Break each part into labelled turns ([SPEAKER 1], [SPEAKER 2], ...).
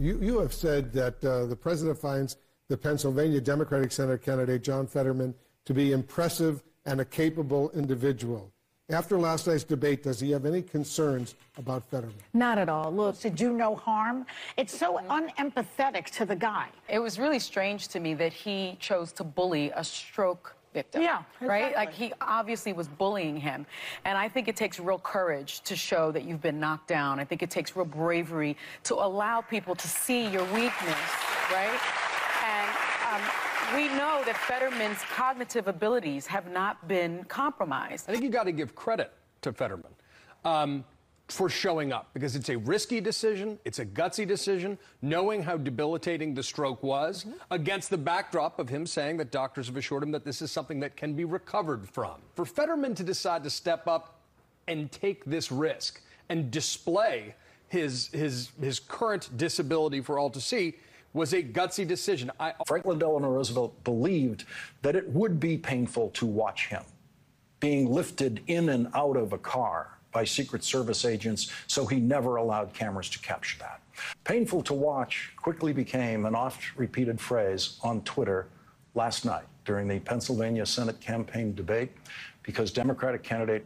[SPEAKER 1] You, you have said that uh, the president finds the Pennsylvania Democratic Senator candidate John Fetterman to be impressive and a capable individual. After last night's debate, does he have any concerns about Fetterman?
[SPEAKER 2] Not at all. Look, to do no harm. It's so unempathetic to the guy.
[SPEAKER 3] It was really strange to me that he chose to bully a stroke victim.
[SPEAKER 2] Yeah,
[SPEAKER 3] Right? Like he obviously was bullying him. And I think it takes real courage to show that you've been knocked down. I think it takes real bravery to allow people to see your weakness, right? And um, we know that Fetterman's cognitive abilities have not been compromised.
[SPEAKER 4] I think you got to give credit to Fetterman um, for showing up because it's a risky decision, it's a gutsy decision, knowing how debilitating the stroke was, mm-hmm. against the backdrop of him saying that doctors have assured him that this is something that can be recovered from. For Fetterman to decide to step up and take this risk and display his his his current disability for all to see was a gutsy decision. I,
[SPEAKER 5] Franklin Delano Roosevelt believed that it would be painful to watch him being lifted in and out of a car by Secret Service agents, so he never allowed cameras to capture that. Painful to watch quickly became an oft repeated phrase on Twitter last night during the Pennsylvania Senate campaign debate because Democratic candidate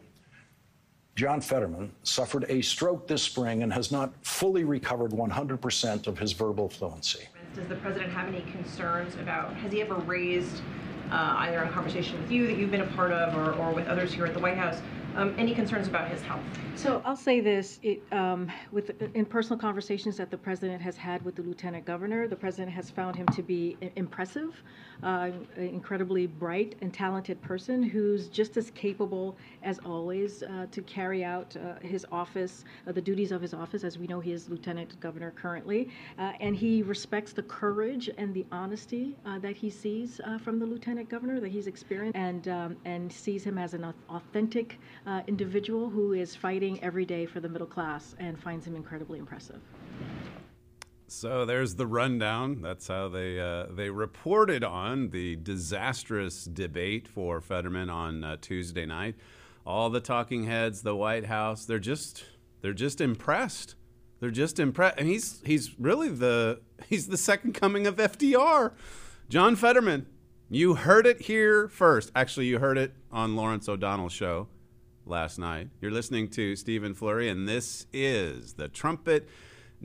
[SPEAKER 5] John Fetterman suffered a stroke this spring and has not fully recovered 100% of his verbal fluency.
[SPEAKER 6] Does the president have any concerns about, has he ever raised, uh, either in conversation with you that you've been a part of or, or with others here at the White House, um, any concerns about his health?
[SPEAKER 7] So I'll say this, it, um, with, in personal conversations that the president has had with the lieutenant governor, the president has found him to be impressive, uh, incredibly bright and talented person who's just as capable as always uh, to carry out uh, his office, uh, the duties of his office, as we know he is lieutenant governor currently. Uh, and he respects the courage and the honesty uh, that he sees from the lieutenant governor that he's experienced and, um, and sees him as an authentic uh, individual who is fighting every day for the middle class and finds him incredibly impressive.
[SPEAKER 8] So there's the rundown. That's how they uh, they reported on the disastrous debate for Fetterman on uh, Tuesday night. All the talking heads, the White House, they're just they're just impressed. They're just impressed, and he's he's really the he's the second coming of FDR, John Fetterman. You heard it here first. Actually, you heard it on Lawrence O'Donnell's show last night. You're listening to Stephen Flurry, and this is the Trumpet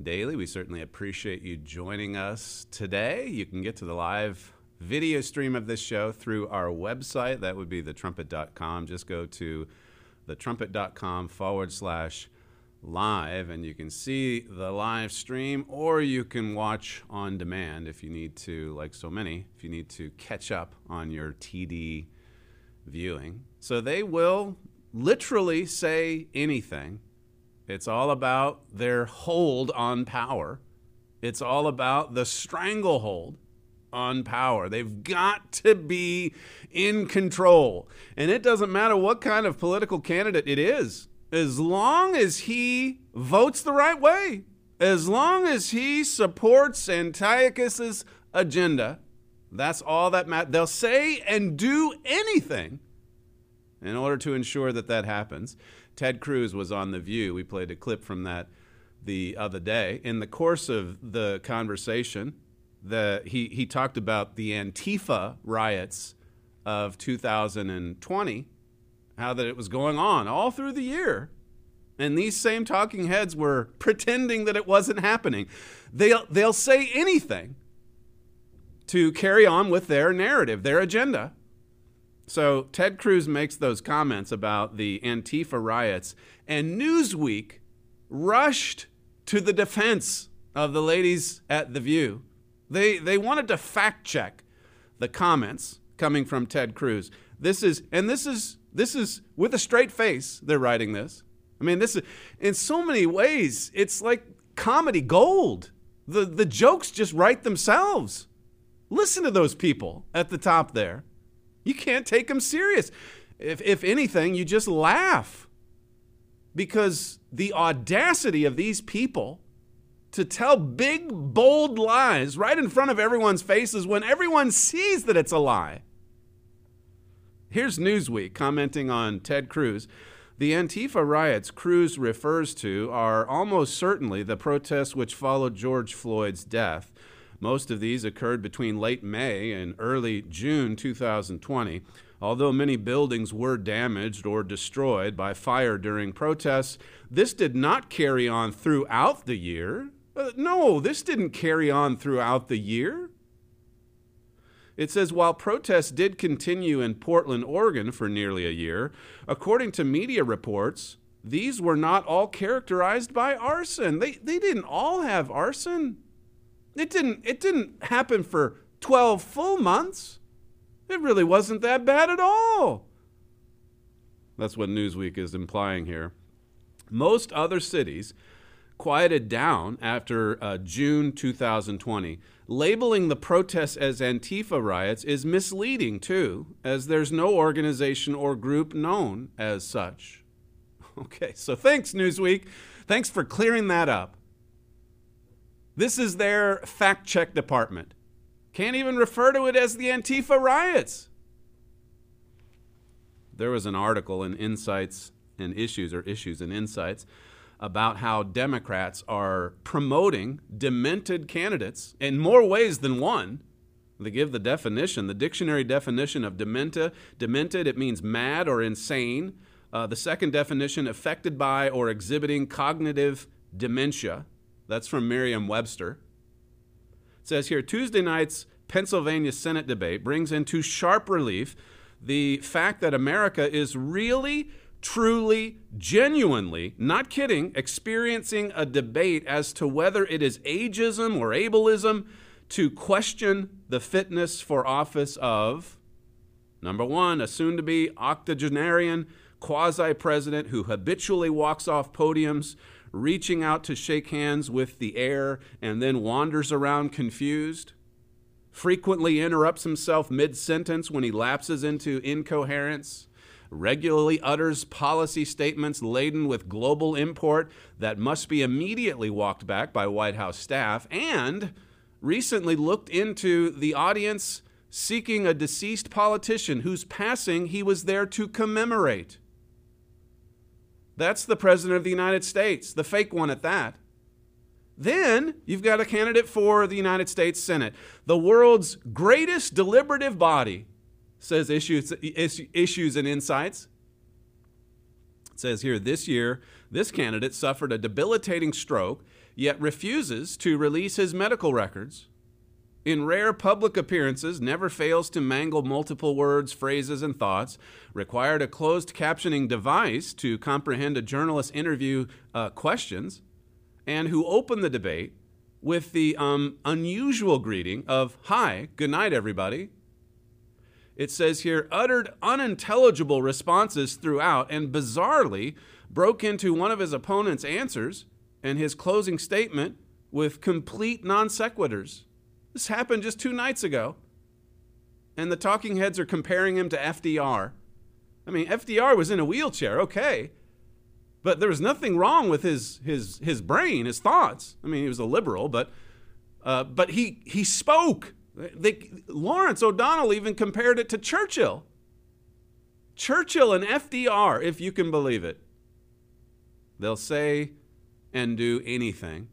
[SPEAKER 8] Daily. We certainly appreciate you joining us today. You can get to the live video stream of this show through our website. That would be thetrumpet.com. Just go to thetrumpet.com forward slash live, and you can see the live stream, or you can watch on demand if you need to, like so many, if you need to catch up on your TD viewing. So they will literally say anything. It's all about their hold on power. It's all about the stranglehold on power. They've got to be in control. And it doesn't matter what kind of political candidate it is, as long as he votes the right way, as long as he supports Antiochus's agenda, that's all that matters. They'll say and do anything in order to ensure that that happens. Ted Cruz was on The View. We played a clip from that the other day. In the course of the conversation, the, he, he talked about the Antifa riots of 2020, how that it was going on all through the year. And these same talking heads were pretending that it wasn't happening. They'll, they'll say anything to carry on with their narrative, their agenda. So Ted Cruz makes those comments about the Antifa riots, and Newsweek rushed to the defense of the ladies at The View. They, they wanted to fact check the comments coming from Ted Cruz. This is, and this is, this is with a straight face, they're writing this. I mean, this is, in so many ways, it's like comedy gold. The, the jokes just write themselves. Listen to those people at the top there. You can't take them serious. If, if anything, you just laugh because the audacity of these people to tell big, bold lies right in front of everyone's faces when everyone sees that it's a lie. Here's Newsweek commenting on Ted Cruz. The Antifa riots Cruz refers to are almost certainly the protests which followed George Floyd's death. Most of these occurred between late May and early June 2020. Although many buildings were damaged or destroyed by fire during protests, this did not carry on throughout the year. Uh, no, this didn't carry on throughout the year. It says while protests did continue in Portland, Oregon for nearly a year, according to media reports, these were not all characterized by arson. They, they didn't all have arson. It didn't, it didn't happen for 12 full months. It really wasn't that bad at all. That's what Newsweek is implying here. Most other cities quieted down after uh, June 2020. Labeling the protests as Antifa riots is misleading, too, as there's no organization or group known as such. Okay, so thanks, Newsweek. Thanks for clearing that up. This is their fact check department. Can't even refer to it as the Antifa riots. There was an article in Insights and Issues, or Issues and Insights, about how Democrats are promoting demented candidates in more ways than one. They give the definition, the dictionary definition of dementa, demented, it means mad or insane. Uh, the second definition, affected by or exhibiting cognitive dementia. That's from Merriam Webster. It says here Tuesday night's Pennsylvania Senate debate brings into sharp relief the fact that America is really truly, genuinely, not kidding, experiencing a debate as to whether it is ageism or ableism to question the fitness for office of number one, a soon to be octogenarian quasi president who habitually walks off podiums, reaching out to shake hands with the air and then wanders around confused. Frequently interrupts himself mid sentence when he lapses into incoherence regularly utters policy statements laden with global import that must be immediately walked back by White House staff, and recently looked into the audience seeking a deceased politician whose passing he was there to commemorate. That's the President of the United States, the fake one at that. Then you've got a candidate for the United States Senate, the world's greatest deliberative body, says issues, issues and insights. It says here this year, this candidate suffered a debilitating stroke, yet refuses to release his medical records. In rare public appearances, never fails to mangle multiple words, phrases, and thoughts, required a closed captioning device to comprehend a journalist's interview uh, questions, and who opened the debate with the um, unusual greeting of, Hi, good night, everybody it says here, uttered unintelligible responses throughout and bizarrely broke into one of his opponent's answers and his closing statement with complete non sequiturs. This happened just two nights ago. And the talking heads are comparing him to FDR. I mean, FDR was in a wheelchair, okay. But there was nothing wrong with his, his, his brain, his thoughts. I mean, he was a liberal, but, uh, but he, he spoke. They, Lawrence O'Donnell even compared it to Churchill. Churchill and FDR, if you can believe it. They'll say and do anything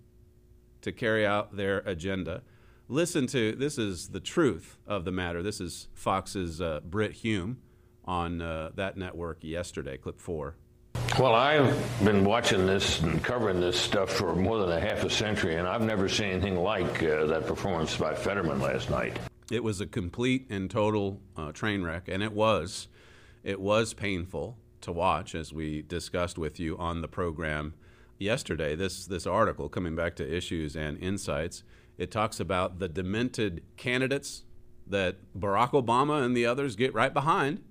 [SPEAKER 8] to carry out their agenda. Listen to this is the truth of the matter. This is Fox's uh, Brit Hume on uh, that network yesterday, clip four.
[SPEAKER 9] Well, I've been watching this and covering this stuff for more than a half a century, and I've never seen anything like uh, that performance by Fetterman last night.
[SPEAKER 8] It was a complete and total uh, train wreck, and it was. It was painful to watch, as we discussed with you on the program yesterday. This this article, coming back to issues and insights, it talks about the demented candidates that Barack Obama and the others get right behind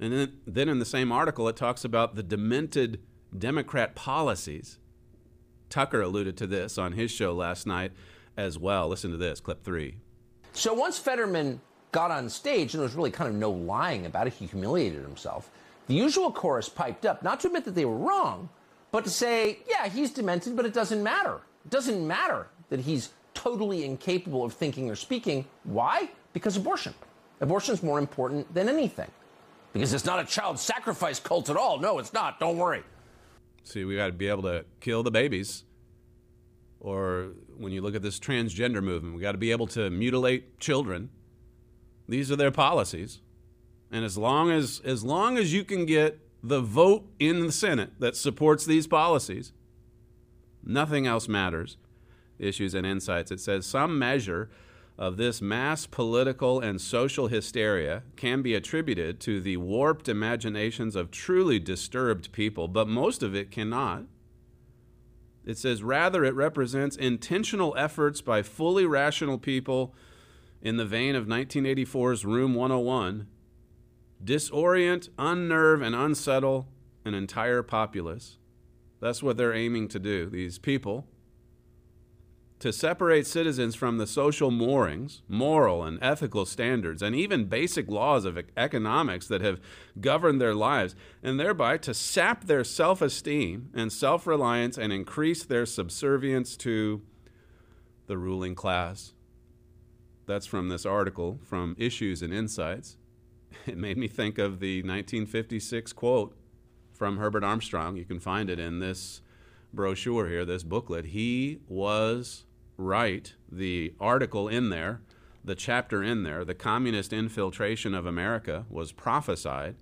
[SPEAKER 8] and then, then in the same article, it talks about the demented Democrat policies Tucker alluded to this on his show last night as well. Listen to this, clip three.
[SPEAKER 10] So once Fetterman got on stage, and there was really kind of no lying about it, he humiliated himself. The usual chorus piped up, not to admit that they were wrong, but to say, yeah, he's demented, but it doesn't matter. It doesn't matter that he's totally incapable of thinking or speaking. Why? Because abortion. Abortion is more important than anything. Because it's not a child sacrifice cult at all. No, it's not. Don't worry.
[SPEAKER 8] See, we got to be able to kill the babies. Or when you look at this transgender movement, we got to be able to mutilate children. These are their policies. And as long as as long as you can get the vote in the Senate that supports these policies, nothing else matters. Issues and insights. It says some measure of this mass political and social hysteria can be attributed to the warped imaginations of truly disturbed people, but most of it cannot. It says rather it represents intentional efforts by fully rational people in the vein of 1984's Room 101 disorient, unnerve, and unsettle an entire populace. That's what they're aiming to do, these people. To separate citizens from the social moorings, moral and ethical standards, and even basic laws of economics that have governed their lives, and thereby to sap their self esteem and self reliance and increase their subservience to the ruling class. That's from this article from Issues and Insights. It made me think of the 1956 quote from Herbert Armstrong. You can find it in this brochure here, this booklet. He was right. The article in there, the chapter in there, the communist infiltration of America was prophesied.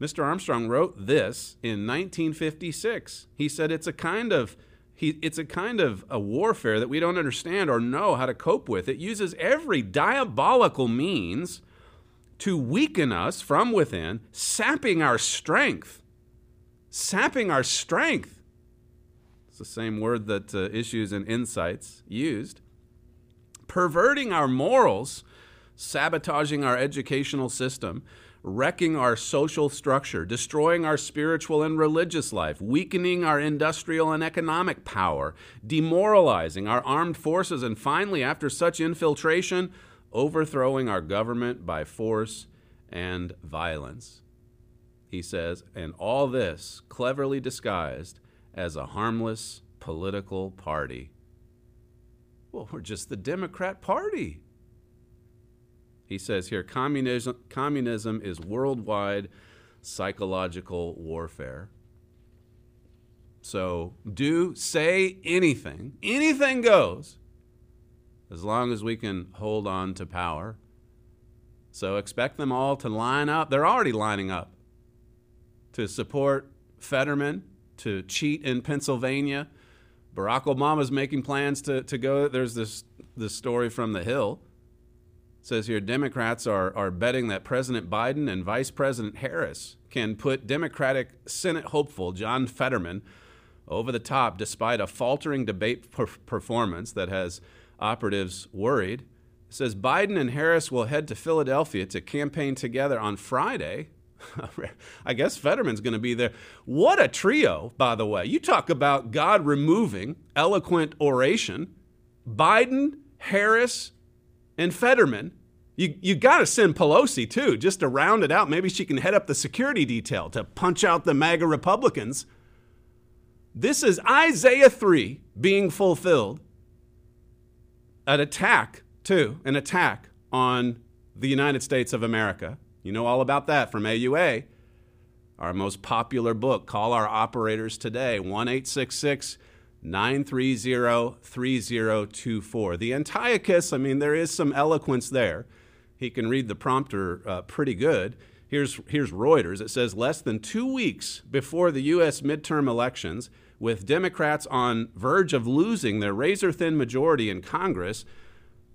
[SPEAKER 8] Mr. Armstrong wrote this in 1956. He said it's a kind of he, it's a kind of a warfare that we don't understand or know how to cope with. It uses every diabolical means to weaken us from within, sapping our strength. Sapping our strength. It's the same word that uh, Issues and Insights used. Perverting our morals, sabotaging our educational system, wrecking our social structure, destroying our spiritual and religious life, weakening our industrial and economic power, demoralizing our armed forces, and finally, after such infiltration, overthrowing our government by force and violence. He says, and all this cleverly disguised as a harmless political party. Well, we're just the Democrat Party. He says here communism, communism is worldwide psychological warfare. So do say anything, anything goes as long as we can hold on to power. So expect them all to line up. They're already lining up to support Fetterman, to cheat in Pennsylvania. Barack Obama's making plans to, to go. There's this, this story from The Hill. It says here Democrats are, are betting that President Biden and Vice President Harris can put Democratic Senate hopeful John Fetterman over the top despite a faltering debate per- performance that has operatives worried. It says Biden and Harris will head to Philadelphia to campaign together on Friday. I guess Fetterman's going to be there. What a trio, by the way. You talk about God removing eloquent oration. Biden, Harris, and Fetterman. You, you got to send Pelosi, too, just to round it out. Maybe she can head up the security detail to punch out the MAGA Republicans. This is Isaiah 3 being fulfilled an attack, too, an attack on the United States of America. You know all about that from AUA. Our most popular book, Call Our Operators Today, 1 930 3024. The Antiochus, I mean, there is some eloquence there. He can read the prompter uh, pretty good. Here's, here's Reuters. It says less than two weeks before the U.S. midterm elections, with Democrats on verge of losing their razor thin majority in Congress,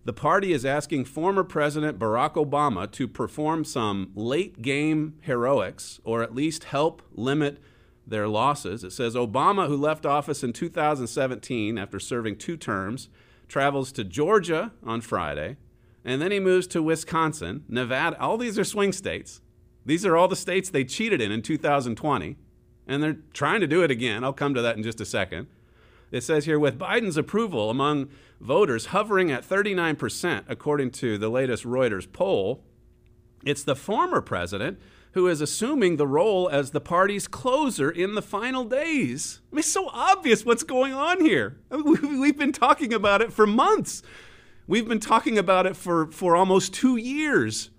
[SPEAKER 8] the party is asking former President Barack Obama to perform some late game heroics or at least help limit their losses. It says Obama, who left office in 2017 after serving two terms, travels to Georgia on Friday, and then he moves to Wisconsin, Nevada. All these are swing states. These are all the states they cheated in in 2020 and they're trying to do it again. I'll come to that in just a second. It says here with Biden's approval among voters hovering at 39%, according to the latest Reuters poll, it's the former president who is assuming the role as the party's closer in the final days. I mean, it's so obvious what's going on here. I mean, we've been talking about it for months. We've been talking about it for, for almost two years.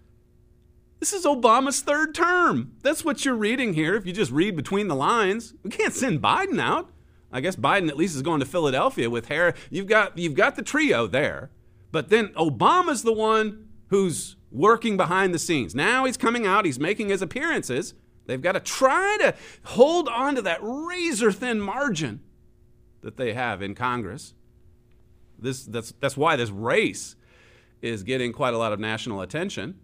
[SPEAKER 8] This is Obama's third term. That's what you're reading here if you just read between the lines. We can't send Biden out. I guess Biden at least is going to Philadelphia with Harris. You've got you've got the trio there. But then Obama's the one who's working behind the scenes. Now he's coming out, he's making his appearances. They've got to try to hold on to that razor thin margin that they have in Congress. This, that's, that's why this race is getting quite a lot of national attention,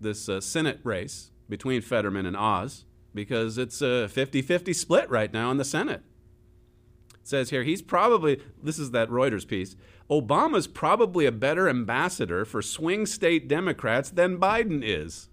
[SPEAKER 8] this uh, Senate race between Fetterman and Oz, because it's a 50 50 split right now in the Senate. Says here, he's probably, this is that Reuters piece, Obama's probably a better ambassador for swing state Democrats than Biden is.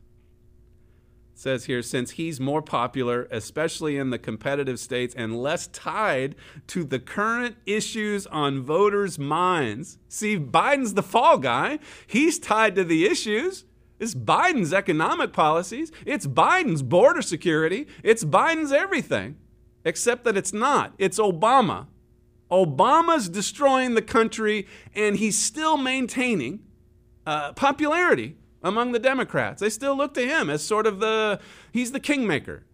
[SPEAKER 8] Says here, since he's more popular, especially in the competitive states, and less tied to the current issues on voters' minds. See, Biden's the fall guy. He's tied to the issues. It's Biden's economic policies. It's Biden's border security. It's Biden's everything. Except that it's not. It's Obama. Obama's destroying the country, and he's still maintaining uh, popularity among the Democrats. They still look to him as sort of the, he's the kingmaker.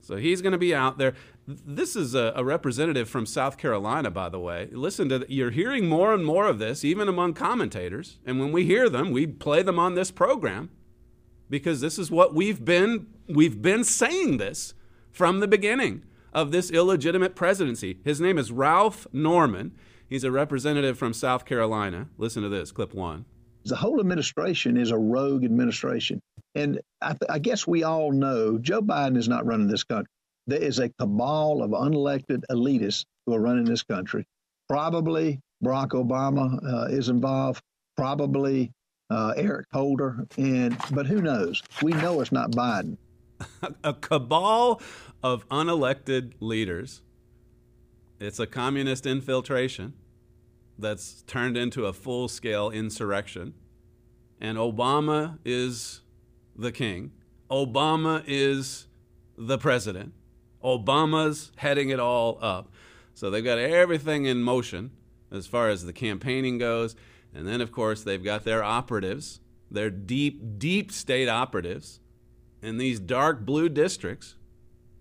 [SPEAKER 8] So he's going to be out there. This is a, a, representative from South Carolina, by the way. Listen to, the, you're hearing more and more of this, even among commentators. And when we hear them, we play them on this program because this is what we've been, we've been saying this from the beginning of this illegitimate presidency. His name is Ralph Norman. He's a representative from South Carolina. Listen to this, clip one.
[SPEAKER 11] The whole administration is a rogue administration. And I, th- I guess we all know Joe Biden is not running this country. There is a cabal of unelected elitists who are running this country. Probably Barack Obama uh, is involved. Probably uh, Eric Holder, and but who knows? We know it's not Biden.
[SPEAKER 8] A cabal of unelected leaders. It's a communist infiltration that's turned into a full scale insurrection. And Obama is the king. Obama is the president. Obama's heading it all up. So they've got everything in motion as far as the campaigning goes. And then, of course, they've got their operatives, their deep, deep state operatives in these dark blue districts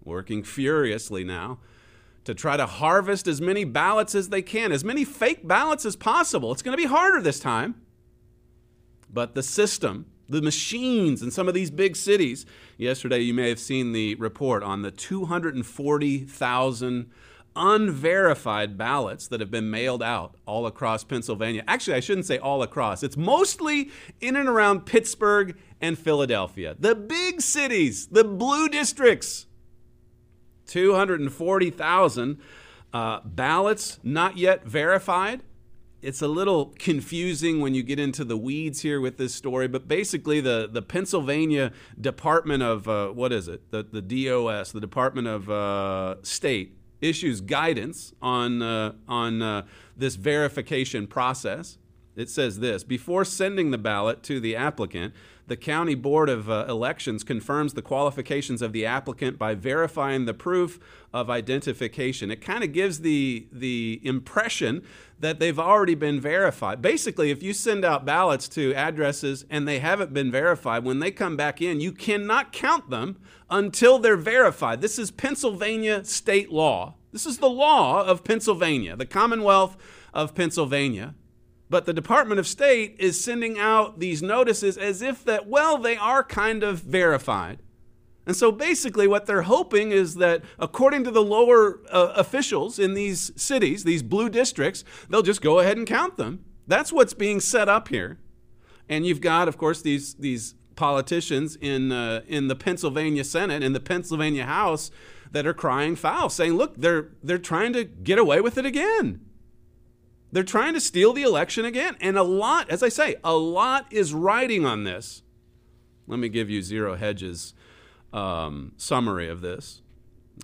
[SPEAKER 8] working furiously now to try to harvest as many ballots as they can, as many fake ballots as possible. It's going to be harder this time. But the system, the machines in some of these big cities, yesterday you may have seen the report on the 240,000 unverified ballots that have been mailed out all across Pennsylvania. Actually, I shouldn't say all across. It's mostly in and around Pittsburgh and Philadelphia. The big cities, the blue districts. 240,000 uh, ballots not yet verified. It's a little confusing when you get into the weeds here with this story, but basically, the, the Pennsylvania Department of uh, what is it? The, the DOS, the Department of uh, State, issues guidance on, uh, on uh, this verification process. It says this Before sending the ballot to the applicant, the County Board of uh, Elections confirms the qualifications of the applicant by verifying the proof of identification. It kind of gives the, the impression that they've already been verified. Basically, if you send out ballots to addresses and they haven't been verified, when they come back in, you cannot count them until they're verified. This is Pennsylvania state law. This is the law of Pennsylvania, the Commonwealth of Pennsylvania. But the Department of State is sending out these notices as if that, well, they are kind of verified. And so basically, what they're hoping is that, according to the lower uh, officials in these cities, these blue districts, they'll just go ahead and count them. That's what's being set up here. And you've got, of course, these, these politicians in, uh, in the Pennsylvania Senate and the Pennsylvania House that are crying foul, saying, look, they're, they're trying to get away with it again. They're trying to steal the election again. And a lot, as I say, a lot is riding on this. Let me give you Zero Hedge's um, summary of this.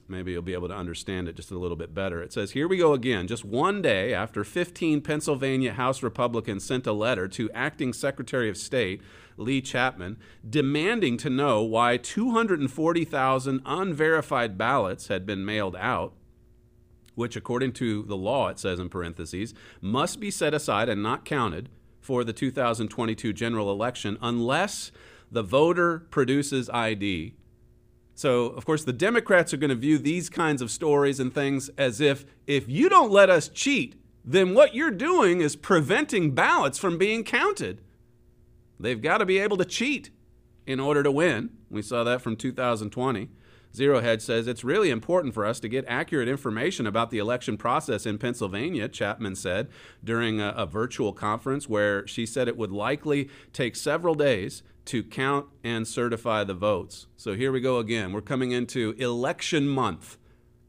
[SPEAKER 8] Maybe you'll be able to understand it just a little bit better. It says, Here we go again. Just one day after 15 Pennsylvania House Republicans sent a letter to acting Secretary of State Leigh Chapman demanding to know why 240,000 unverified ballots had been mailed out, which, according to the law, it says in parentheses, must be set aside and not counted for the 2022 general election unless the voter produces ID so, of course, the Democrats are going to view these kinds of stories and things as if if you don't let us cheat, then what you're doing is preventing ballots from being counted. They've got to be able to cheat in order to win. We saw that from 2020. Zero Hedge says it's really important for us to get accurate information about the election process in Pennsylvania, Chapman said during a, a virtual conference where she said it would likely take several days to count and certify the votes. So here we go again. We're coming into election month.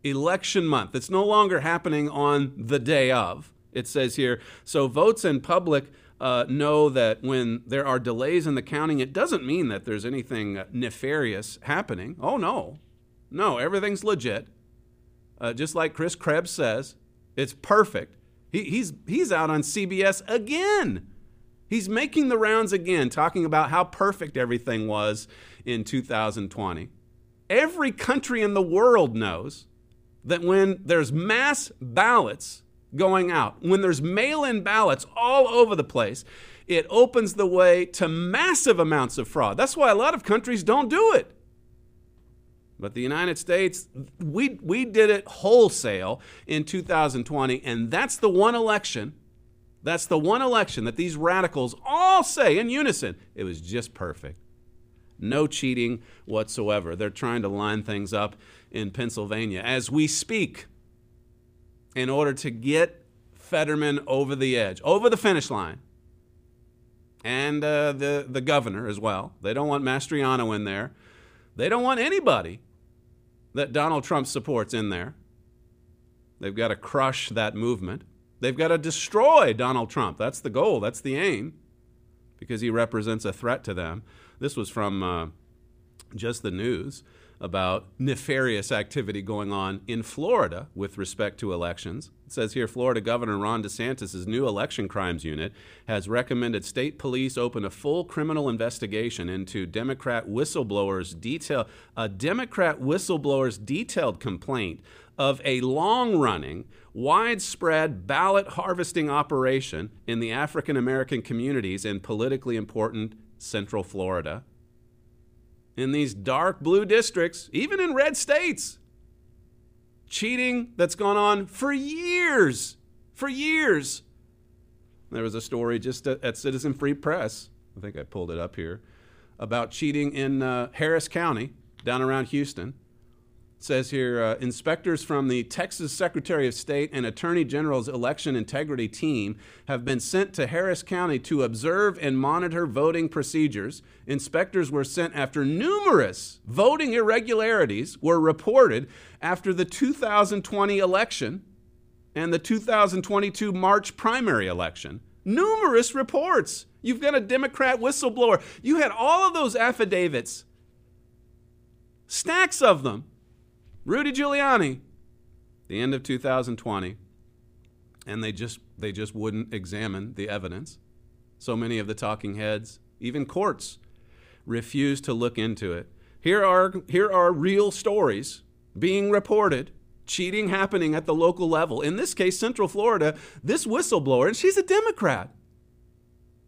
[SPEAKER 8] Election month. It's no longer happening on the day of. It says here so votes in public uh, know that when there are delays in the counting, it doesn't mean that there's anything nefarious happening. Oh, no. No, everything's legit. Uh, just like Chris Krebs says, it's perfect. He, he's, he's out on CBS again He's making the rounds again, talking about how perfect everything was in 2020. Every country in the world knows that when there's mass ballots going out, when there's mail in ballots all over the place, it opens the way to massive amounts of fraud. That's why a lot of countries don't do it. But the United States, we, we did it wholesale in 2020, and that's the one election that's the one election that these radicals all say in unison it was just perfect. No cheating whatsoever. They're trying to line things up in Pennsylvania as we speak in order to get Fetterman over the edge, over the finish line. And uh, the, the governor as well. They don't want Mastriano in there. They don't want anybody that Donald Trump supports in there. They've got to crush that movement. They've got to destroy Donald Trump. That's the goal, that's the aim, because he represents a threat to them. This was from uh, just the news about nefarious activity going on in Florida with respect to elections. It says here Florida Governor Ron DeSantis' new election crimes unit has recommended state police open a full criminal investigation into Democrat whistleblowers detail a Democrat whistleblower's detailed complaint of a long-running widespread ballot harvesting operation in the African American communities in politically important Central Florida. In these dark blue districts, even in red states, cheating that's gone on for years. For years. There was a story just at, Citizen Free Press, I think I pulled it up here, about cheating in uh, Harris County, down around Houston says here uh, inspectors from the Texas Secretary of State and Attorney General's election integrity team have been sent to Harris County to observe and monitor voting procedures. Inspectors were sent after numerous voting irregularities were reported after the 2020 election and the 2022 March primary election. Numerous reports. You've got a Democrat whistleblower. You had all of those affidavits, stacks of them Rudy Giuliani, the end of 2020, and they just they just wouldn't examine the evidence. So many of the talking heads, even courts, refused to look into it. Here are here are real stories being reported, cheating happening at the local level. In this case, Central Florida, this whistleblower, and she's a Democrat.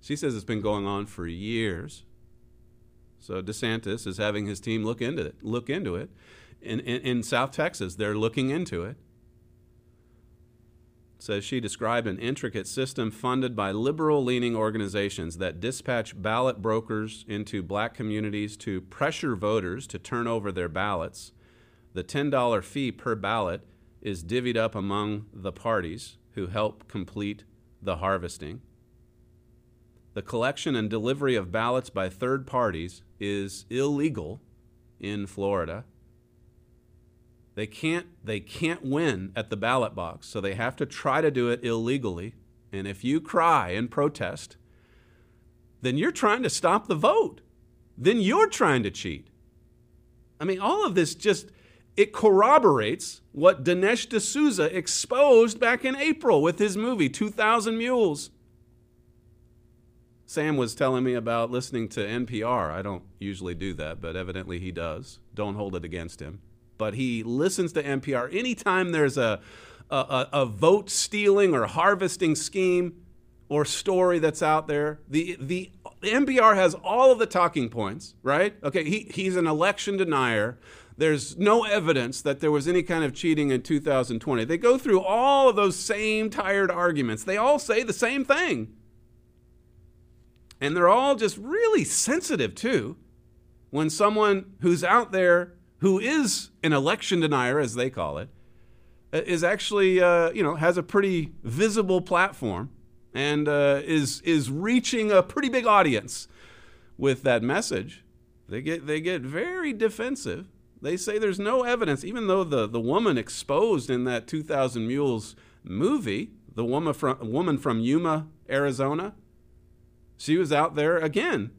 [SPEAKER 8] She says it's been going on for years. So DeSantis is having his team look into it. Look into it in, in, in South Texas. They're looking into it. Says she described an intricate system funded by liberal leaning organizations that dispatch ballot brokers into black communities to pressure voters to turn over their ballots. The $10 fee per ballot is divvied up among the parties who help complete the harvesting. The collection and delivery of ballots by third parties is illegal in Florida. They can't they can't win at the ballot box, so they have to try to do it illegally. And if you cry and protest, then you're trying to stop the vote. Then you're trying to cheat. I mean, all of this just it corroborates what Dinesh D'Souza exposed back in April with his movie 2000 Mules. Sam was telling me about listening to NPR. I don't usually do that, but evidently he does. Don't hold it against him. But he listens to NPR anytime there's a, a, a vote stealing or harvesting scheme or story that's out there. The, the, NPR has all of the talking points, right? Okay, he, he's an election denier. There's no evidence that there was any kind of cheating in 2020. They go through all of those same tired arguments. They all say the same thing. And they're all just really sensitive, too, when someone who's out there who is an election denier, as they call it, uh, actually, uh, you know, has a pretty visible platform and uh, is, is reaching a pretty big audience with that message. They get, they get very defensive. They say there's no evidence, even though the, the woman exposed in that 2000 Mules movie, the woman from, woman from Yuma, Arizona, she was out there again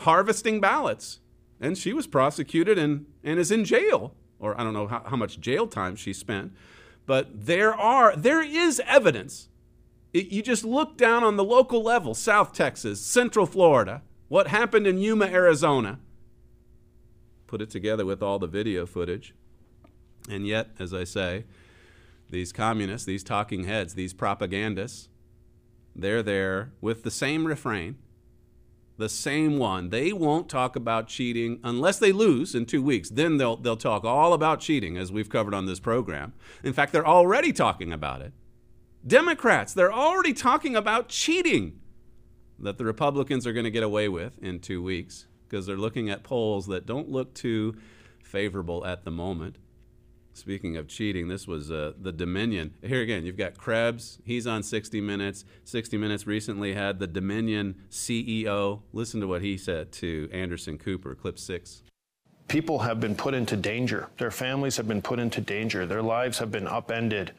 [SPEAKER 8] harvesting ballots. And she was prosecuted and, and is in jail. Or I don't know how, how much jail time she spent. But there are there is evidence. It, you just look down on the local level, South Texas, Central Florida, what happened in Yuma, Arizona. Put it together with all the video footage. And yet, as I say, these communists, these talking heads, these propagandists, they're there with the same refrain, the same one. They won't talk about cheating unless they lose in two weeks. Then they'll, they'll talk all about cheating, as we've covered on this program. In fact, they're already talking about it. Democrats, they're already talking about cheating that the Republicans are going to get away with in two weeks because they're looking at polls that don't look too favorable at the moment. Speaking of cheating, this was uh, the Dominion. Here again, you've got Krebs. He's on 60 Minutes. 60 Minutes recently had the Dominion CEO. Listen to what he said to Anderson Cooper, clip six.
[SPEAKER 12] People have been put into danger. Their families have been put into danger. Their lives have been upended,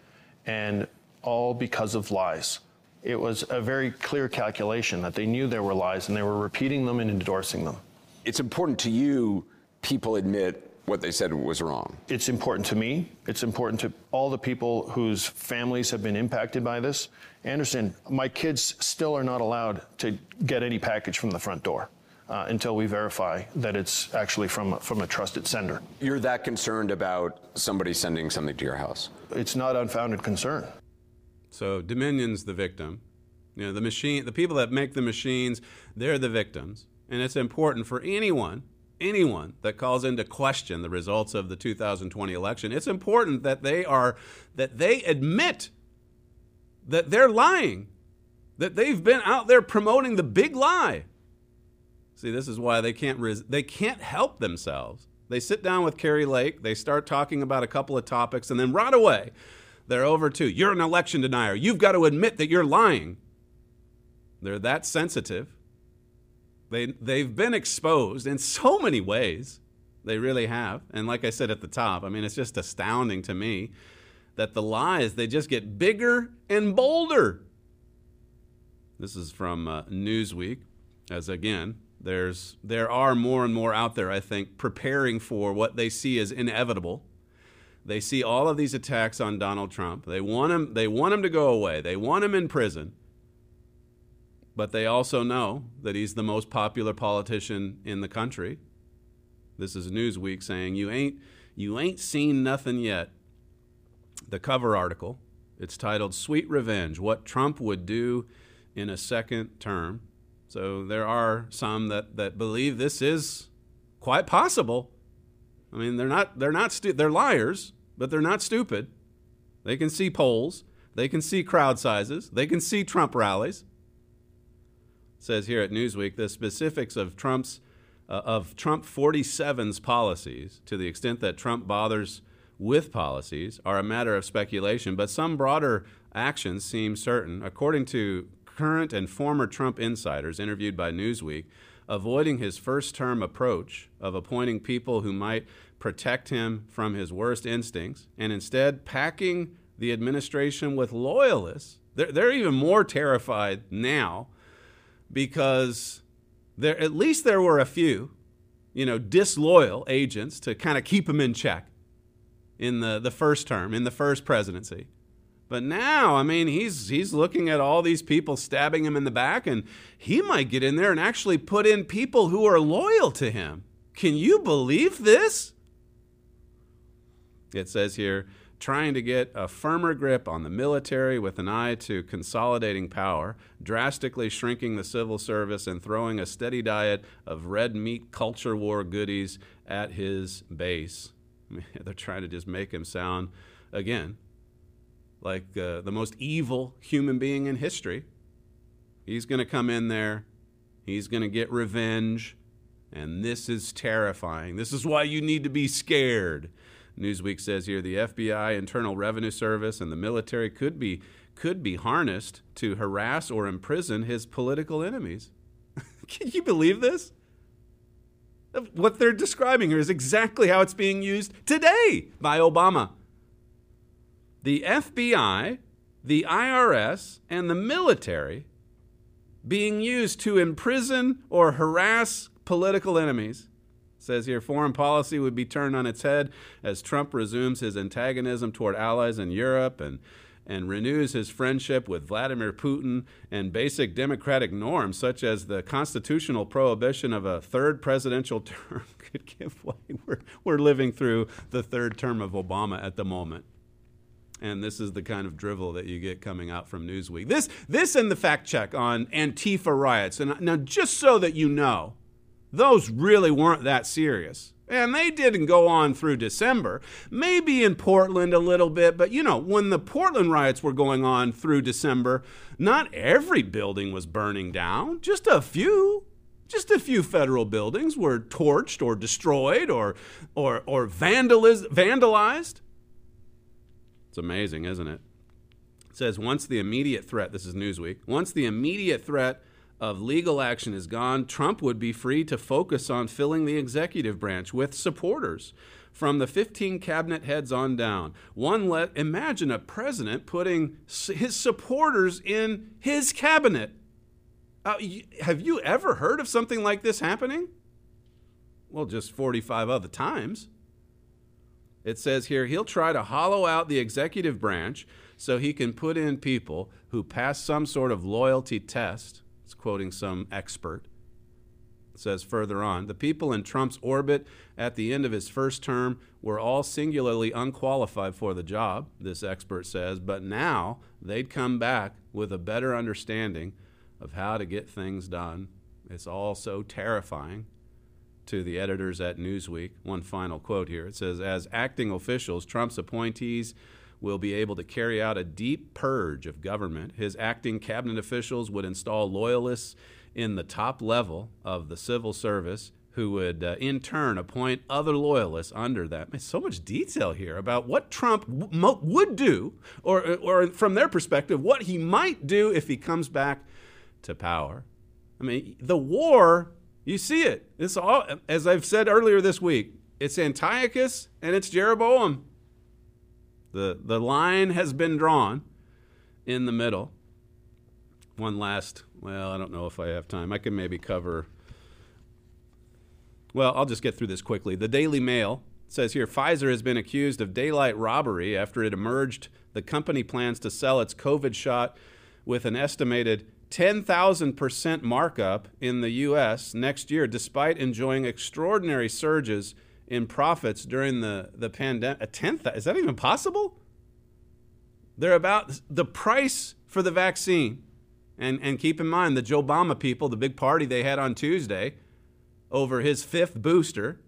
[SPEAKER 12] and all because of lies. It was a very clear calculation that they knew there were lies and they were repeating them and endorsing them.
[SPEAKER 13] It's important to you, people admit what they said was wrong.
[SPEAKER 12] It's important to me. It's important to all the people whose families have been impacted by this. Anderson, my kids still are not allowed to get any package from the front door. Uh, until we verify that it's actually from from a trusted sender.
[SPEAKER 13] You're that concerned about somebody sending something to your house?
[SPEAKER 12] It's not unfounded concern.
[SPEAKER 8] So Dominion's the victim. You know, the machine, the people that make the machines, they're the victims, and it's important for anyone anyone that calls into question the results of the 2020 election, it's important that they are that they admit that they're lying, that they've been out there promoting the big lie. See, this is why they can't res- they can't help themselves. They sit down with Kari Lake, they start talking about a couple of topics, and then right away they're over to you're an election denier. You've got to admit that you're lying. They're that sensitive they, they've been exposed in so many ways. They really have. And like I said at the top, I mean, it's just astounding to me that the lies, they just get bigger and bolder. This is from uh, Newsweek, as again, there's, there are more and more out there, I think, preparing for what they see as inevitable. They see all of these attacks on Donald Trump. They want him, they want him to go away. They want him in prison but they also know that he's the most popular politician in the country. This is Newsweek saying you ain't you ain't seen nothing yet. The cover article, it's titled Sweet Revenge: What Trump Would Do in a Second Term. So there are some that that believe this is quite possible. I mean, they're not they're not stu- they're liars, but they're not stupid. They can see polls, they can see crowd sizes, they can see Trump rallies says here at Newsweek the specifics of Trump's uh, of Trump 47's policies, to the extent that Trump bothers with policies, are a matter of speculation, but some broader actions seem certain. According to current and former Trump insiders interviewed by Newsweek, avoiding his first term approach of appointing people who might protect him from his worst instincts and instead packing the administration with loyalists. They're, they're even more terrified now because there at least there were a few, you know, disloyal agents to kind of keep him in check. in the, the first term, in the first presidency. But now, I mean, he's he's looking at all these people stabbing him in the back, and he might get in there and actually put in people who are loyal to him. Can you believe this? It says here, trying to get a firmer grip on the military with an eye to consolidating power, drastically shrinking the civil service, and throwing a steady diet of red meat culture war goodies at his base. They're trying to just make him sound, again, like uh, the most evil human being in history. He's going to come in there, he's going to get revenge, and this is terrifying. This is why you need to be scared. Newsweek says here the FBI, Internal Revenue Service, and the military could be could be harnessed to harass or imprison his political enemies. Can you believe this? What they're describing here is exactly how it's being used today by Obama. The FBI, the IRS, and the military being used to imprison or harass political enemies. Says here foreign policy would be turned on its head as Trump resumes his antagonism toward allies in Europe and and renews his friendship with Vladimir Putin and basic democratic norms such as the constitutional prohibition of a third presidential term could give way. We're, we're living through the third term of Obama at the moment. And this is the kind of drivel that you get coming out from Newsweek. This, this and the fact check on Antifa riots. And now, just so that you know, those really weren't that serious. And they didn't go on through December. Maybe in Portland a little bit, but you know, when the Portland riots were going on through December, not every building was burning down, just a few. Just a few federal buildings were torched or destroyed or, or, or vandaliz- vandalized. It's amazing, isn't it? It says once the immediate threat, this is Newsweek, once the immediate threat of legal action is gone, Trump would be free to focus on filling the executive branch with supporters from the 15 cabinet heads on down. One let imagine a president putting his supporters in his cabinet. Uh, have you ever heard of something like this happening? Well, just 45 other times. It says here he'll try to hollow out the executive branch so he can put in people who pass some sort of loyalty test. It's quoting some expert. It says further on the people in Trump's orbit at the end of his first term were all singularly unqualified for the job, this expert says, but now they'd come back with a better understanding of how to get things done. It's all so terrifying to the editors at Newsweek. One final quote here. It says As acting officials, Trump's appointees will be able to carry out a deep purge of government. His acting cabinet officials would install loyalists in the top level of the civil service who would uh, in turn appoint other loyalists under that. There's so much detail here about what Trump w- would do, or, or from their perspective, what he might do if he comes back to power. I mean, the war you see it. It's all, as I've said earlier this week, it's Antiochus and it's Jeroboam. The, the line has been drawn in the middle. One last, well, I don't know if I have time. I can maybe cover. Well, I'll just get through this quickly. The Daily Mail says here Pfizer has been accused of daylight robbery after it emerged the company plans to sell its COVID shot with an estimated 10,000% markup in the US next year, despite enjoying extraordinary surges in profits during the, the pandemic. A tenth? Is that even possible? They're about the price for the vaccine. And, and keep in mind, the Joe Obama people, the big party they had on Tuesday over his fifth booster,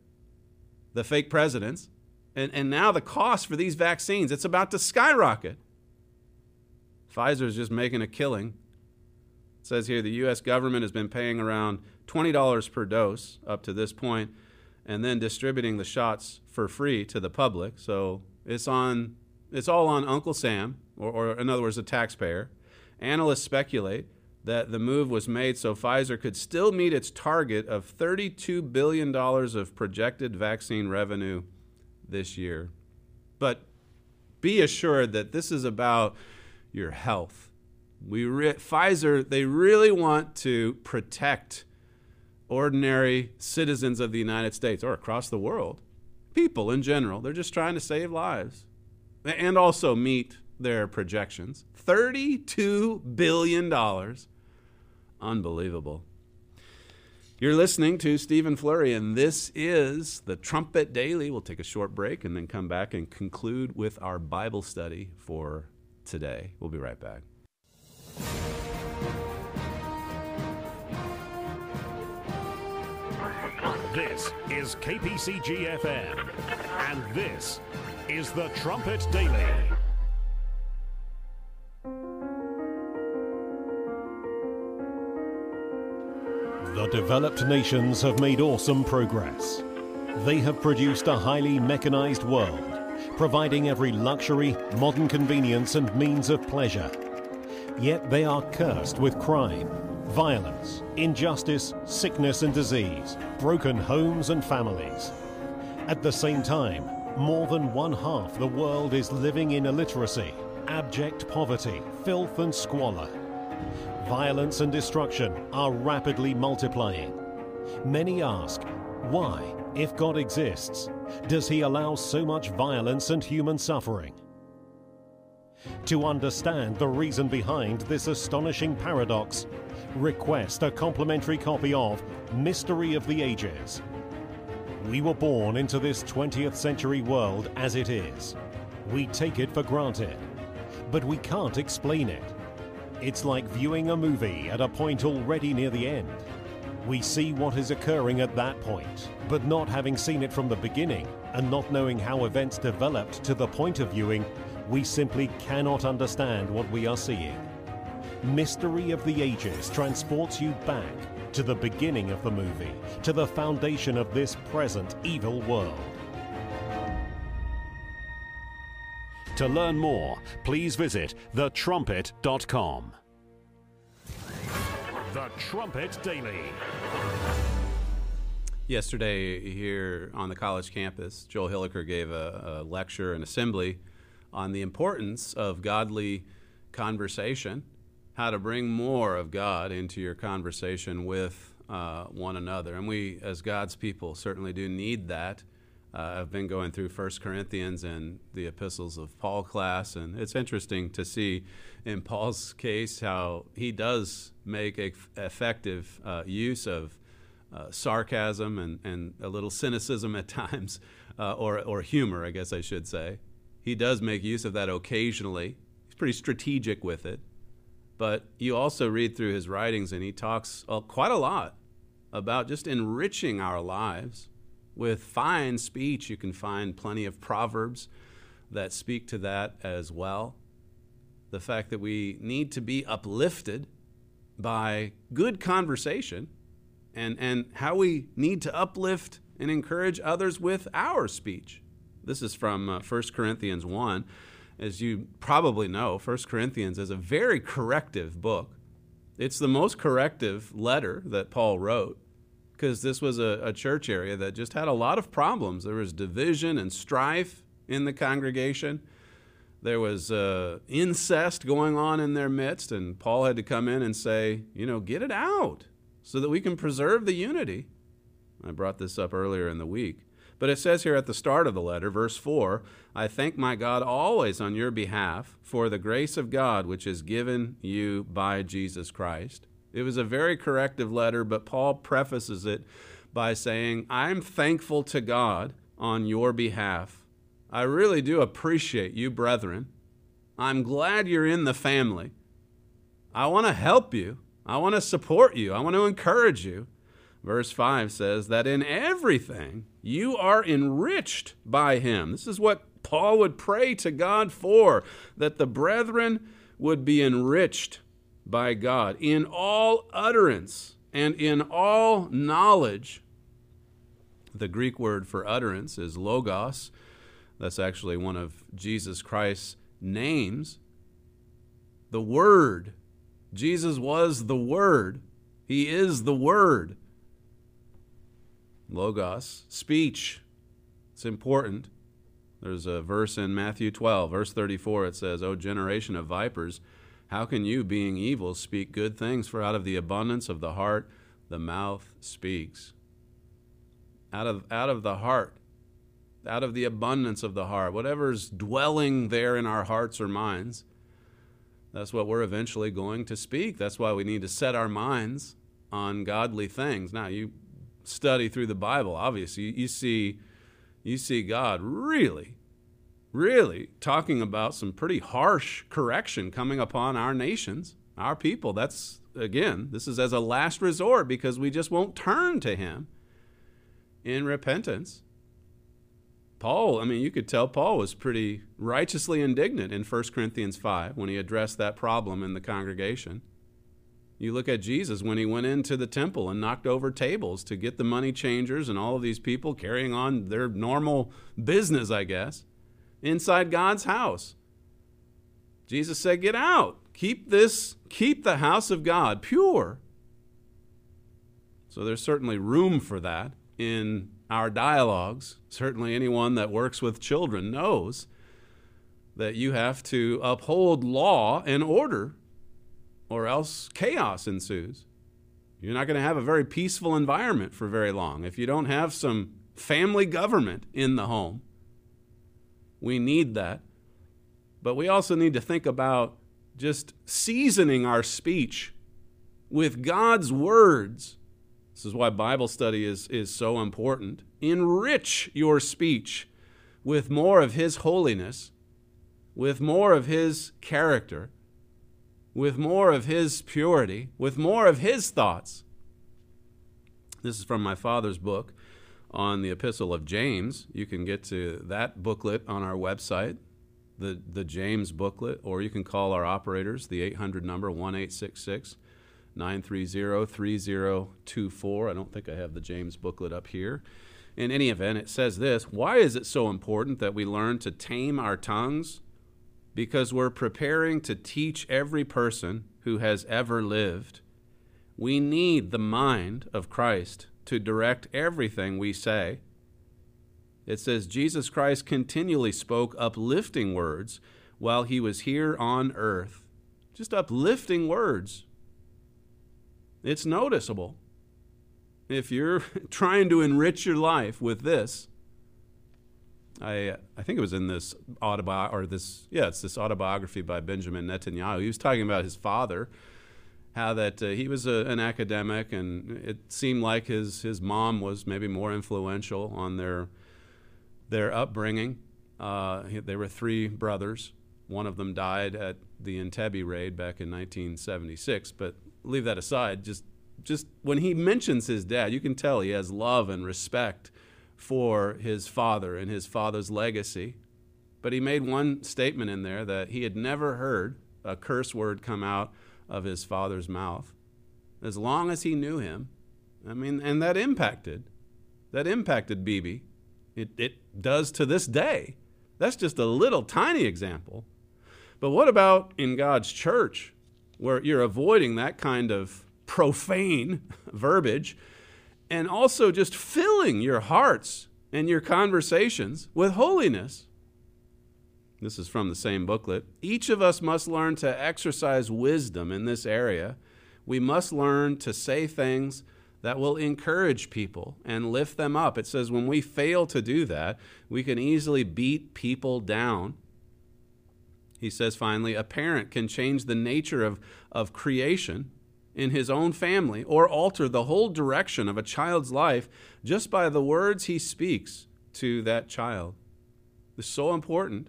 [SPEAKER 8] the fake presidents, and, and now the cost for these vaccines, it's about to skyrocket. Pfizer's just making a killing it says here the U.S. government has been paying around $20 per dose up to this point and then distributing the shots for free to the public. So it's on it's all on Uncle Sam, or, or in other words, the taxpayer. Analysts speculate that the move was made so Pfizer could still meet its target of $32 billion of projected vaccine revenue this year. But be assured that this is about your health we re- Pfizer they really want to protect ordinary citizens of the United States or across the world people in general. They're just trying to save lives and also meet their projections. $32 billion. Unbelievable. You're listening to Stephen Flurry, and this is the Trumpet Daily. We'll take a short break and then come back and conclude with our Bible study for today. We'll be right back.
[SPEAKER 14] This is KPCG FM, and this is the Trumpet Daily.
[SPEAKER 15] The developed nations have made awesome progress. They have produced a highly mechanized world, providing every luxury, modern convenience, and means of pleasure. Yet they are cursed with crime, violence, injustice, sickness, and disease, broken homes and families. At the same time, more than one half the world is living in illiteracy, abject poverty, filth, and squalor. Violence and destruction are rapidly multiplying. Many ask, why, if God exists, does he allow so much violence and human suffering? To understand the reason behind this astonishing paradox, request a complimentary copy of Mystery of the Ages. We were born into this 20th century world as it is. We take it for granted, but we can't explain it. It's like viewing a movie at a point already near the end. We see what is occurring at that point, but not having seen it from the beginning and not knowing how events developed to the point of viewing, we simply cannot understand what we are seeing. Mystery of the Ages transports you back to the beginning of the movie, to the foundation of this present evil world.
[SPEAKER 14] To learn more, please visit thetrumpet.com. The Trumpet Daily.
[SPEAKER 8] Yesterday, here on the college campus, Joel Hilliker gave a, a lecture, an assembly, on the importance of godly conversation, how to bring more of God into your conversation with uh, one another. And we, as God's people, certainly do need that. Uh, I've been going through 1 Corinthians and the epistles of Paul class, and it's interesting to see in Paul's case how he does make effective uh, use of uh, sarcasm and, and a little cynicism at times, uh, or, or humor, I guess I should say. He does make use of that occasionally. He's pretty strategic with it. But you also read through his writings, and he talks uh, quite a lot about just enriching our lives with fine speech. You can find plenty of proverbs that speak to that as well. The fact that we need to be uplifted by good conversation and, and how we need to uplift and encourage others with our speech. This is from uh, 1 Corinthians 1. As you probably know, 1 Corinthians is a very corrective book. It's the most corrective letter that Paul wrote because this was a, a, church area that just had a lot of problems. There was division and strife in the congregation. There was uh, incest going on in their midst, and Paul had to come in and say, you know, get it out so that we can preserve the unity. I brought this up earlier in the week. But it says here at the start of the letter, verse 4 I thank my God always on your behalf for the grace of God which is given you by Jesus Christ. It was a very corrective letter, but Paul prefaces it by saying, I'm thankful to God on your behalf. I really do appreciate you, brethren. I'm glad you're in the family. I want to help you. I want to support you. I want to encourage you. Verse 5 says that in everything you are enriched by him. This is what Paul would pray to God for, that the brethren would be enriched by God in all utterance and in all knowledge. The Greek word for utterance is logos. That's actually one of Jesus Christ's names. The Word. Jesus was the Word. He is the Word. Logos, speech. It's important. There's a verse in Matthew 12, verse 34. It says, O generation of vipers, how can you, being evil, speak good things? For out of the abundance of the heart, the mouth speaks. Out of, out of the heart out of the abundance of the heart, whatever's dwelling there in our hearts or minds, that's what we're eventually going to speak. That's why we need to set our minds on godly things. Now, you study through the Bible, obviously, you see, you see God really, really talking about some pretty harsh correction coming upon our nations, our people. That's, again, this is as a last resort because we just won't turn to Him in repentance. Paul, I mean, you could tell Paul was pretty righteously indignant in 1 Corinthians 5 when he addressed that problem in the congregation. You look at Jesus when he went into the temple and knocked over tables to get the money changers and all of these people carrying on their normal business, I guess, inside God's house. Jesus said, Get out. Keep this, keep the house of God pure. So there's certainly room for that in our dialogues, certainly anyone that works with children knows that you have to uphold law and order, or else chaos ensues. You're not going to have a very peaceful environment for very long if you don't have some family government in the home. We need that. But we also need to think about just seasoning our speech with God's words this is why Bible study is, is so important. Enrich your speech with more of His holiness, with more of His character, with more of His purity, with more of His thoughts. This is from my father's book on the Epistle of James. You can get to that booklet on our website, the, the James booklet, or you can call our operators, the 800 number 1866 930 3024. I don't think I have the James booklet up here. In any event, it says this Why is it so important that we learn to tame our tongues? Because we're preparing to teach every person who has ever lived. We need the mind of Christ to direct everything we say. It says Jesus Christ continually spoke uplifting words while he was here on earth. Just uplifting words it's noticeable. If you're trying to enrich your life with this, I I think it was in this autobiography or this yeah it's this autobiography by Benjamin Netanyahu. He was talking about his father, how that uh, he was a, an academic and it seemed like his his mom was maybe more influential on their their upbringing. Uh, they were three brothers. One of them died at the Entebbe raid back in 1976, but leave that aside. Just just when he mentions his dad, you can tell he has love and respect for his father and his father's legacy. But he made one statement in there that he had never heard a curse word come out of his father's mouth as long as he knew him. I mean, and that impacted, that impacted Bibi. It, it does to this day. That's just a little tiny example. But what about in God's church? where you're avoiding that kind of profane verbiage and also just filling your hearts and your conversations with holiness. This is from the same booklet. Each of us must learn to exercise wisdom in this area. We must learn to say things that will encourage people and lift them up. It says when we fail to do that, we can easily beat people down he says finally, a parent can change the nature of, of creation in his own family or alter the whole direction of a child's life just by the words he speaks to that child. It's so important.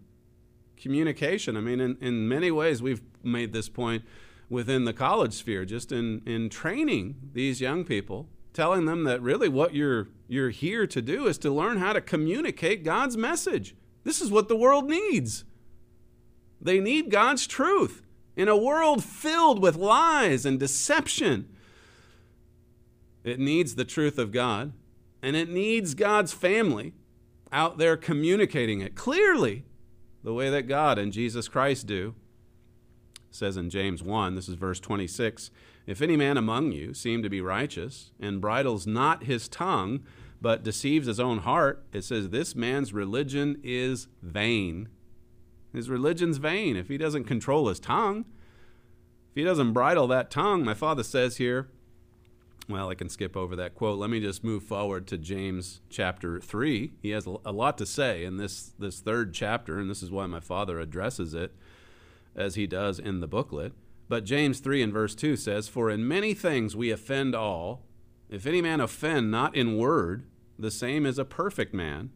[SPEAKER 8] Communication, I mean, in, in many ways, we've made this point within the college sphere, just in, in training these young people, telling them that really what you're, you're here to do is to learn how to communicate God's message. This is what the world needs. They need God's truth in a world filled with lies and deception. It needs the truth of God, and it needs God's family out there communicating it clearly the way that God and Jesus Christ do. It says in James 1, this is verse 26 If any man among you seem to be righteous and bridles not his tongue, but deceives his own heart, it says, This man's religion is vain. His religion's vain if he doesn't control his tongue. If he doesn't bridle that tongue, my father says here well, I can skip over that quote. Let me just move forward to James chapter 3. He has a lot to say in this, this third chapter, and this is why my father addresses it as he does in the booklet. But James 3 and verse 2 says, For in many things we offend all. If any man offend not in word, the same is a perfect man,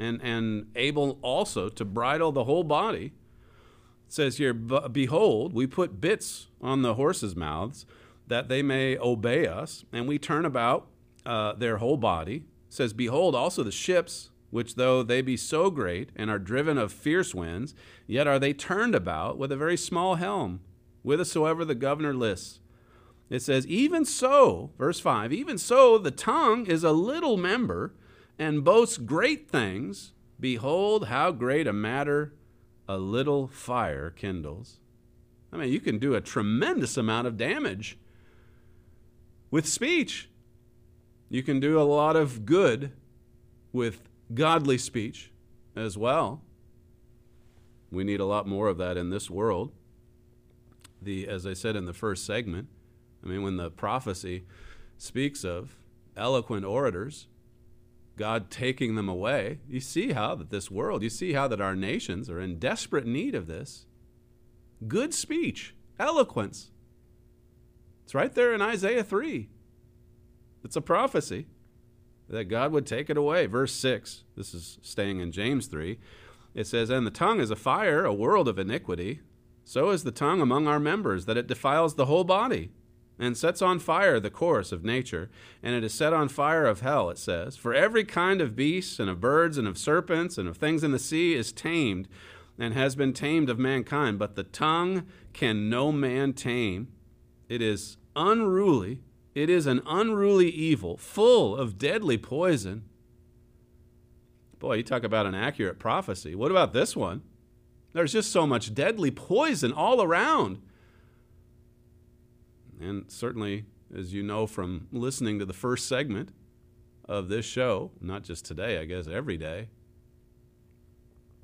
[SPEAKER 8] and, and able also to bridle the whole body. It says here, Behold, we put bits on the horses' mouths that they may obey us, and we turn about uh, their whole body. Says, Behold also the ships, which though they be so great and are driven of fierce winds, yet are they turned about with a very small helm, whithersoever the governor lists. It says, Even so, verse 5, even so the tongue is a little member and boasts great things. Behold, how great a matter a little fire kindles. I mean, you can do a tremendous amount of damage with speech. You can do a lot of good with godly speech as well. We need a lot more of that in this world. The, as I said in the first segment, I mean, when the prophecy speaks of eloquent orators, God taking them away, you see how that this world, you see how that our nations are in desperate need of this. Good speech, eloquence, it's right there in Isaiah 3. It's a prophecy that God would take it away. Verse 6, this is staying in James 3. It says, And the tongue is a fire, a world of iniquity. So is the tongue among our members, that it defiles the whole body, and sets on fire the course of nature. And it is set on fire of hell, it says. For every kind of beasts, and of birds, and of serpents, and of things in the sea is tamed, and has been tamed of mankind. But the tongue can no man tame. It is unruly. It is an unruly evil, full of deadly poison. Boy, you talk about an accurate prophecy. What about this one? There's just so much deadly poison all around. And certainly, as you know from listening to the first segment of this show, not just today, I guess every day,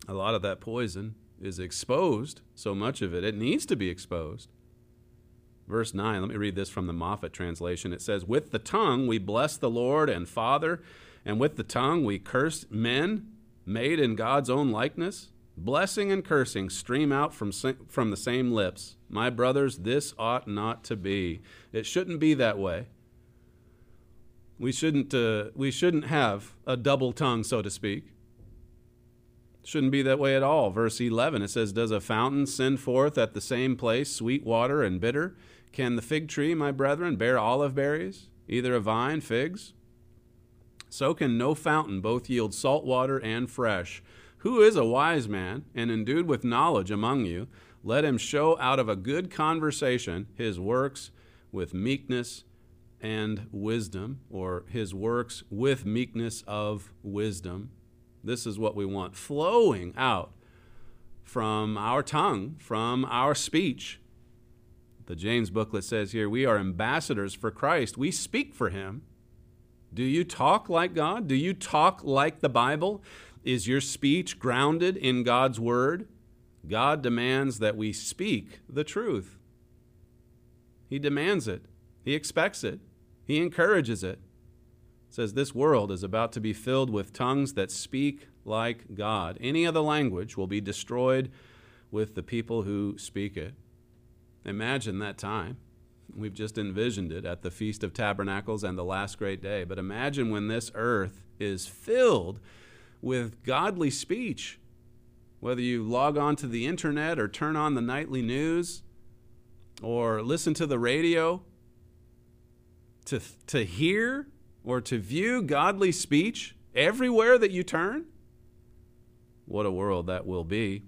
[SPEAKER 8] a lot of that poison is exposed, so much of it, it needs to be exposed. Verse 9, let me read this from the Moffatt translation. It says, With the tongue we bless the Lord and Father, and with the tongue we curse men made in God's own likeness. Blessing and cursing stream out from, from the same lips. My brothers, this ought not to be. It shouldn't be that way. We shouldn't, uh, we shouldn't have a double tongue, so to speak. Shouldn't be that way at all. Verse 11, it says, Does a fountain send forth at the same place sweet water and bitter? Can the fig tree, my brethren, bear olive berries, either a vine, figs? So can no fountain both yield salt water and fresh. Who is a wise man and endued with knowledge among you? Let him show out of a good conversation his works with meekness and wisdom, or his works with meekness of wisdom. This is what we want flowing out from our tongue, from our speech. The James booklet says here, we are ambassadors for Christ. We speak for him. Do you talk like God? Do you talk like the Bible? Is your speech grounded in God's word? God demands that we speak the truth. He demands it. He expects it. He encourages it. it. Says this world is about to be filled with tongues that speak like God. Any other language will be destroyed with the people who speak it. Imagine that time. We've just envisioned it at the Feast of Tabernacles and the last great day. But imagine when this earth is filled with godly speech. Whether you log on to the internet or turn on the nightly news or listen to the radio, to, to hear or to view godly speech everywhere that you turn, what a world that will be.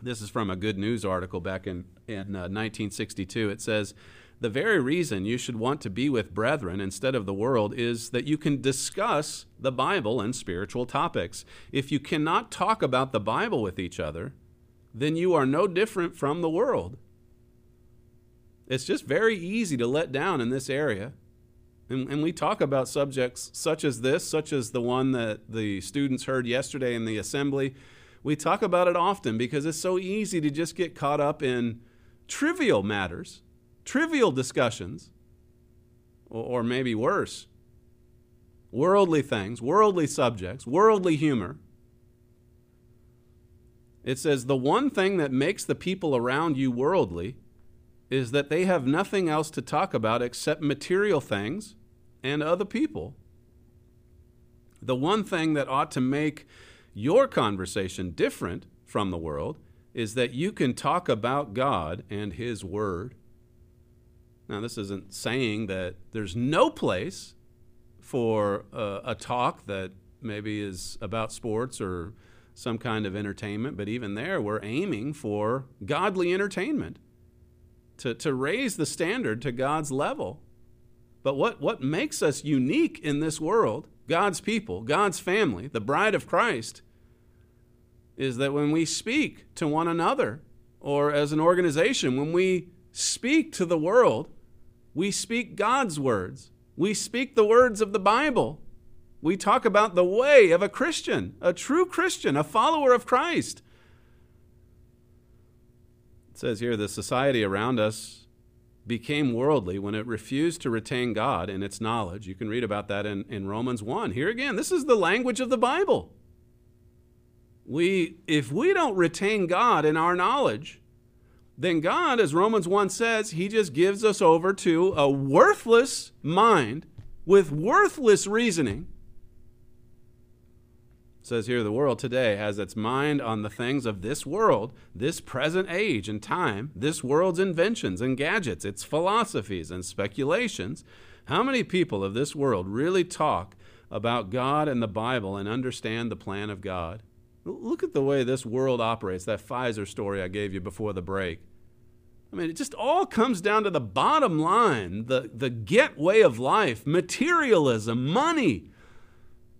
[SPEAKER 8] This is from a good news article back in in uh, 1962. It says, The very reason you should want to be with brethren instead of the world is that you can discuss the Bible and spiritual topics. If you cannot talk about the Bible with each other, then you are no different from the world. It's just very easy to let down in this area. And, and, we talk about subjects such as this, such as the one that the students heard yesterday in the assembly. We talk about it often because it's so easy to just get caught up in trivial matters, trivial discussions. or maybe worse. Worldly things, worldly subjects, worldly humor. It says the one thing that makes the people around you worldly is that they have nothing else to talk about except material things and other people. The one thing that ought to make your conversation different from the world is that you can talk about God and His Word. Now, this isn't saying that there's no place for uh, a talk that maybe is about sports or some kind of entertainment, but even there, we're aiming for godly entertainment to, to raise the standard to God's level. But what, what makes us unique in this world, God's people, God's family, the bride of Christ, is that when we speak to one another or as an organization, when we speak to the world, we speak God's words. We speak the words of the Bible. We talk about the way of a Christian, a true Christian, a follower of Christ. It says here the society around us became worldly when it refused to retain God in its knowledge. You can read about that in, in Romans 1. Here again, this is the language of the Bible. We, if we don't retain God in our knowledge, then God, as Romans 1 says, He just gives us over to a worthless mind with worthless reasoning. It says here the world today has its mind on the things of this world, this present age and time, this world's inventions and gadgets, its philosophies and speculations. How many people of this world really talk about God and the Bible and understand the plan of God? Look at the way this world operates, that Pfizer story I gave you before the break. I mean, it just all comes down to the bottom line the, the get way of life, materialism, money.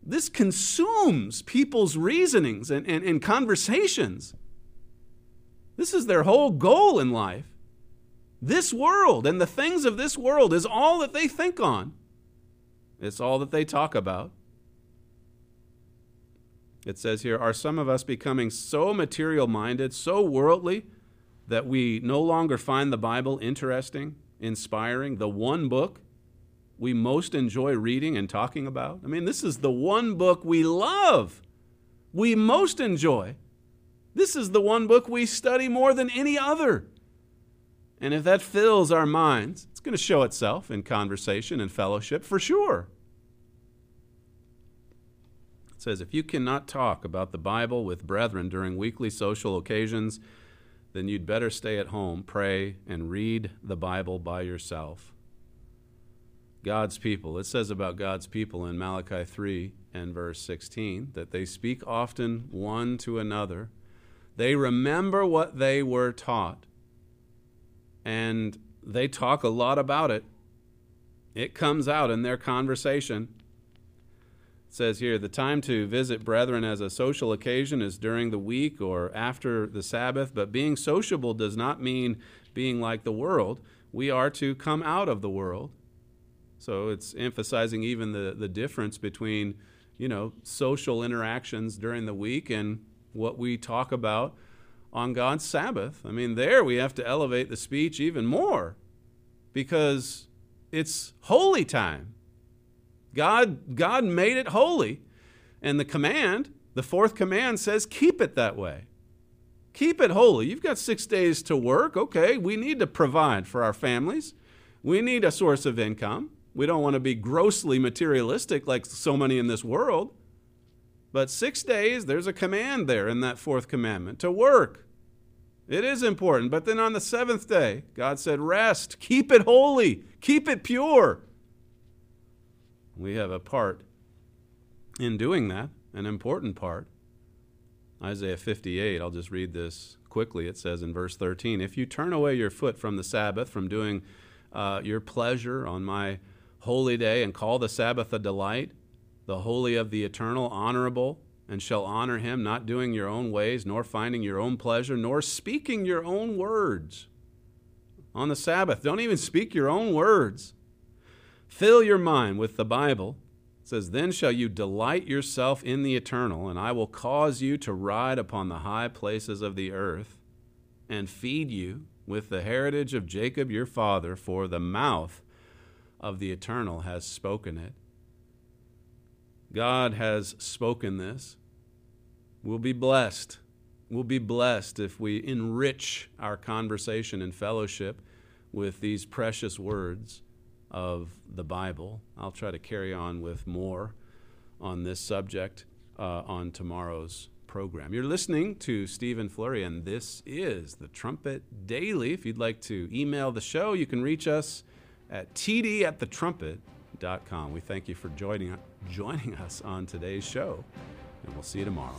[SPEAKER 8] This consumes people's reasonings and, and, and conversations. This is their whole goal in life. This world and the things of this world is all that they think on, it's all that they talk about. It says here, Are some of us becoming so material minded, so worldly, that we no longer find the Bible interesting, inspiring, the one book we most enjoy reading and talking about? I mean, this is the one book we love, we most enjoy. This is the one book we study more than any other. And if that fills our minds, it's going to show itself in conversation and fellowship for sure. It says, If you cannot talk about the Bible with brethren during weekly social occasions, then you'd better stay at home, pray, and read the Bible by yourself. God's people. It says about God's people in Malachi 3 and verse 16 that they speak often one to another. They remember what they were taught, and they talk a lot about it. It comes out in their conversation. Says here the time to visit brethren as a social occasion is during the week or after the Sabbath, but being sociable does not mean being like the world. We are to come out of the world. So it's emphasizing even the, the difference between, you know, social interactions during the week and what we talk about on God's Sabbath. I mean, there we have to elevate the speech even more because it's holy time. God, God made it holy. And the command, the fourth command says, keep it that way. Keep it holy. You've got six days to work. Okay, we need to provide for our families. We need a source of income. We don't want to be grossly materialistic like so many in this world. But six days, there's a command there in that fourth commandment to work. It is important. But then on the seventh day, God said, rest, keep it holy, keep it pure. We have a part in doing that, an important part. Isaiah 58, I'll just read this quickly. It says in verse 13 If you turn away your foot from the Sabbath, from doing uh, your pleasure on my holy day, and call the Sabbath a delight, the holy of the eternal honorable, and shall honor him, not doing your own ways, nor finding your own pleasure, nor speaking your own words. On the Sabbath, don't even speak your own words. Fill your mind with the Bible. It says, Then shall you delight yourself in the eternal, and I will cause you to ride upon the high places of the earth, and feed you with the heritage of Jacob your father, for the mouth of the eternal has spoken it. God has spoken this. We'll be blessed. We'll be blessed if we enrich our conversation and fellowship with these precious words of the Bible. I'll try to carry on with more on this subject uh, on tomorrow's program. You're listening to Stephen Flurry, and this is the Trumpet Daily. If you'd like to email the show, you can reach us at td at thetrumpet.com. We thank you for joining, joining us on today's show, and we'll see you tomorrow.